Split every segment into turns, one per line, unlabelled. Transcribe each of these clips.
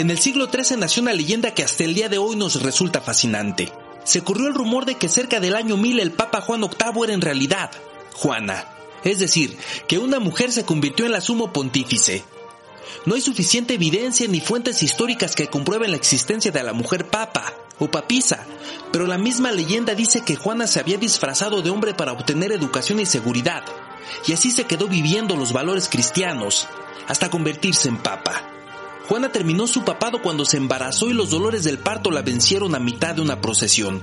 En el siglo XIII nació una leyenda que hasta el día de hoy nos resulta fascinante. Se corrió el rumor de que cerca del año 1000 el Papa Juan VIII era en realidad Juana, es decir, que una mujer se convirtió en la sumo pontífice. No hay suficiente evidencia ni fuentes históricas que comprueben la existencia de la mujer papa o papisa, pero la misma leyenda dice que Juana se había disfrazado de hombre para obtener educación y seguridad, y así se quedó viviendo los valores cristianos, hasta convertirse en papa. Juana terminó su papado cuando se embarazó y los dolores del parto la vencieron a mitad de una procesión.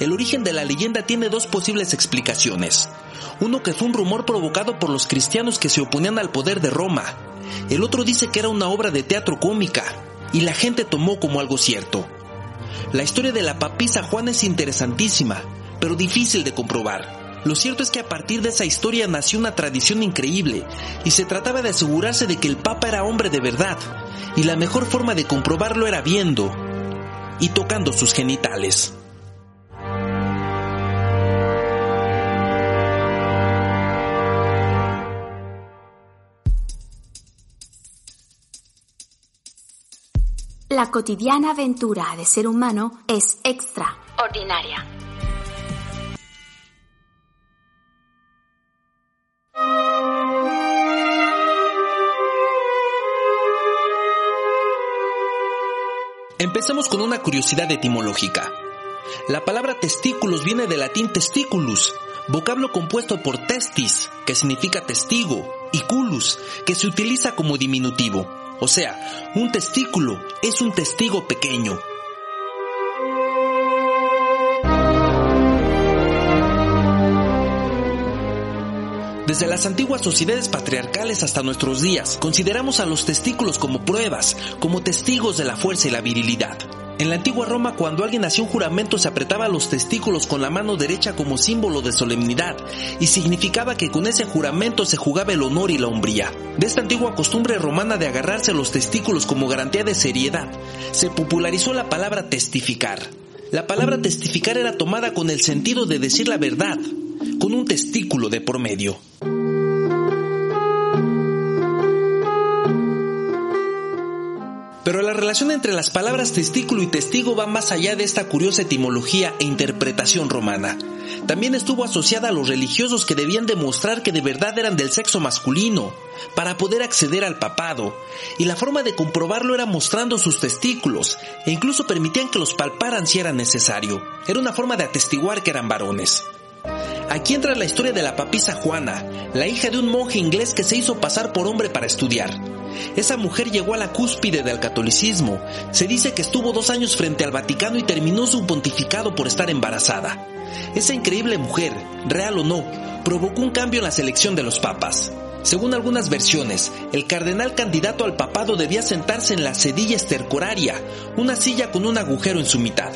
El origen de la leyenda tiene dos posibles explicaciones. Uno que fue un rumor provocado por los cristianos que se oponían al poder de Roma. El otro dice que era una obra de teatro cómica, y la gente tomó como algo cierto. La historia de la papisa Juana es interesantísima, pero difícil de comprobar. Lo cierto es que a partir de esa historia nació una tradición increíble, y se trataba de asegurarse de que el Papa era hombre de verdad, y la mejor forma de comprobarlo era viendo y tocando sus genitales.
La cotidiana aventura de ser humano es extraordinaria.
Empecemos con una curiosidad etimológica. La palabra testículos viene del latín testiculus, vocablo compuesto por testis, que significa testigo, y culus, que se utiliza como diminutivo. O sea, un testículo es un testigo pequeño. Desde las antiguas sociedades patriarcales hasta nuestros días, consideramos a los testículos como pruebas, como testigos de la fuerza y la virilidad. En la antigua Roma, cuando alguien hacía un juramento, se apretaba los testículos con la mano derecha como símbolo de solemnidad, y significaba que con ese juramento se jugaba el honor y la hombría. De esta antigua costumbre romana de agarrarse los testículos como garantía de seriedad, se popularizó la palabra testificar. La palabra testificar era tomada con el sentido de decir la verdad, con un testículo de por medio. Pero la relación entre las palabras testículo y testigo va más allá de esta curiosa etimología e interpretación romana. También estuvo asociada a los religiosos que debían demostrar que de verdad eran del sexo masculino, para poder acceder al papado, y la forma de comprobarlo era mostrando sus testículos, e incluso permitían que los palparan si era necesario. Era una forma de atestiguar que eran varones. Aquí entra la historia de la papisa Juana, la hija de un monje inglés que se hizo pasar por hombre para estudiar. Esa mujer llegó a la cúspide del catolicismo. Se dice que estuvo dos años frente al Vaticano y terminó su pontificado por estar embarazada. Esa increíble mujer, real o no, provocó un cambio en la selección de los papas. Según algunas versiones, el cardenal candidato al papado debía sentarse en la sedilla estercoraria, una silla con un agujero en su mitad.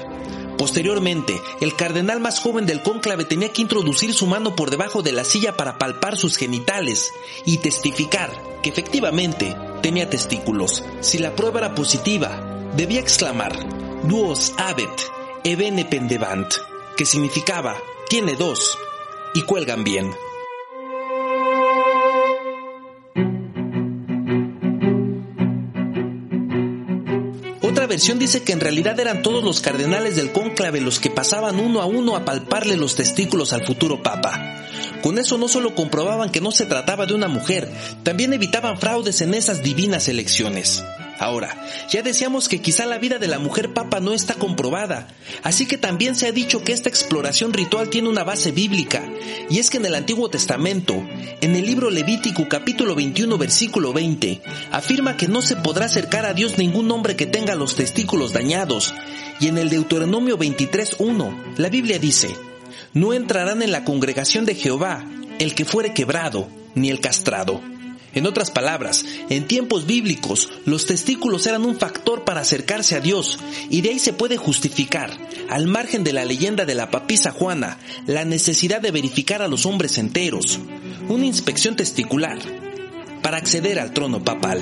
Posteriormente, el cardenal más joven del cónclave tenía que introducir su mano por debajo de la silla para palpar sus genitales y testificar que efectivamente tenía testículos. Si la prueba era positiva, debía exclamar duos habet ebene pendevant, que significaba tiene dos y cuelgan bien. Versión dice que en realidad eran todos los cardenales del cónclave los que pasaban uno a uno a palparle los testículos al futuro papa. Con eso no solo comprobaban que no se trataba de una mujer, también evitaban fraudes en esas divinas elecciones. Ahora, ya decíamos que quizá la vida de la mujer papa no está comprobada, así que también se ha dicho que esta exploración ritual tiene una base bíblica, y es que en el Antiguo Testamento, en el libro Levítico capítulo 21 versículo 20, afirma que no se podrá acercar a Dios ningún hombre que tenga los testículos dañados, y en el Deuteronomio 23.1, la Biblia dice, no entrarán en la congregación de Jehová el que fuere quebrado, ni el castrado. En otras palabras, en tiempos bíblicos, los testículos eran un factor para acercarse a Dios, y de ahí se puede justificar, al margen de la leyenda de la papisa Juana, la necesidad de verificar a los hombres enteros, una inspección testicular, para acceder al trono papal.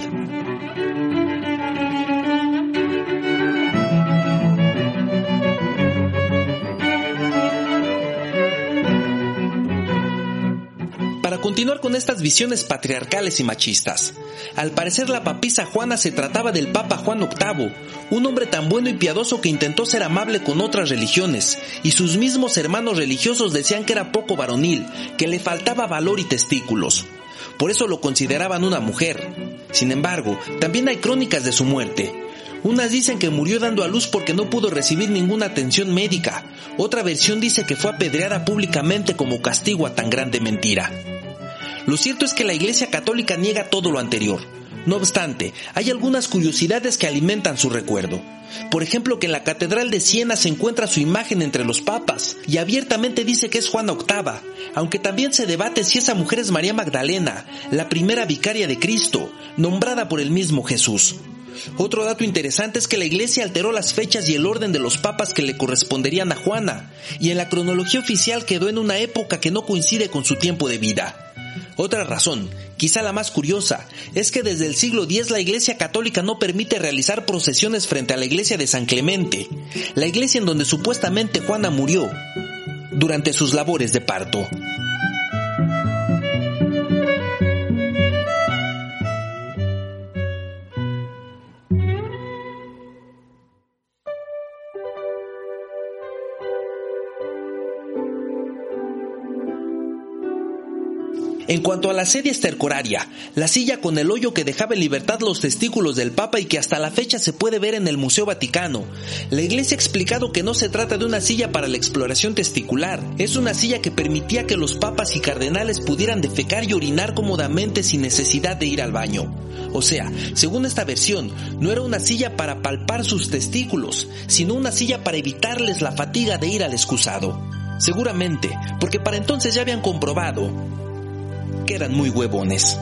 Continuar con estas visiones patriarcales y machistas. Al parecer la papisa Juana se trataba del Papa Juan VIII, un hombre tan bueno y piadoso que intentó ser amable con otras religiones, y sus mismos hermanos religiosos decían que era poco varonil, que le faltaba valor y testículos. Por eso lo consideraban una mujer. Sin embargo, también hay crónicas de su muerte. Unas dicen que murió dando a luz porque no pudo recibir ninguna atención médica. Otra versión dice que fue apedreada públicamente como castigo a tan grande mentira. Lo cierto es que la Iglesia Católica niega todo lo anterior. No obstante, hay algunas curiosidades que alimentan su recuerdo. Por ejemplo, que en la Catedral de Siena se encuentra su imagen entre los papas y abiertamente dice que es Juana VIII, aunque también se debate si esa mujer es María Magdalena, la primera vicaria de Cristo, nombrada por el mismo Jesús. Otro dato interesante es que la iglesia alteró las fechas y el orden de los papas que le corresponderían a Juana, y en la cronología oficial quedó en una época que no coincide con su tiempo de vida. Otra razón, quizá la más curiosa, es que desde el siglo X la Iglesia Católica no permite realizar procesiones frente a la Iglesia de San Clemente, la iglesia en donde supuestamente Juana murió durante sus labores de parto. En cuanto a la sedia estercoraria, la silla con el hoyo que dejaba en libertad los testículos del Papa y que hasta la fecha se puede ver en el Museo Vaticano, la Iglesia ha explicado que no se trata de una silla para la exploración testicular, es una silla que permitía que los papas y cardenales pudieran defecar y orinar cómodamente sin necesidad de ir al baño. O sea, según esta versión, no era una silla para palpar sus testículos, sino una silla para evitarles la fatiga de ir al excusado. Seguramente, porque para entonces ya habían comprobado que eran muy huevones.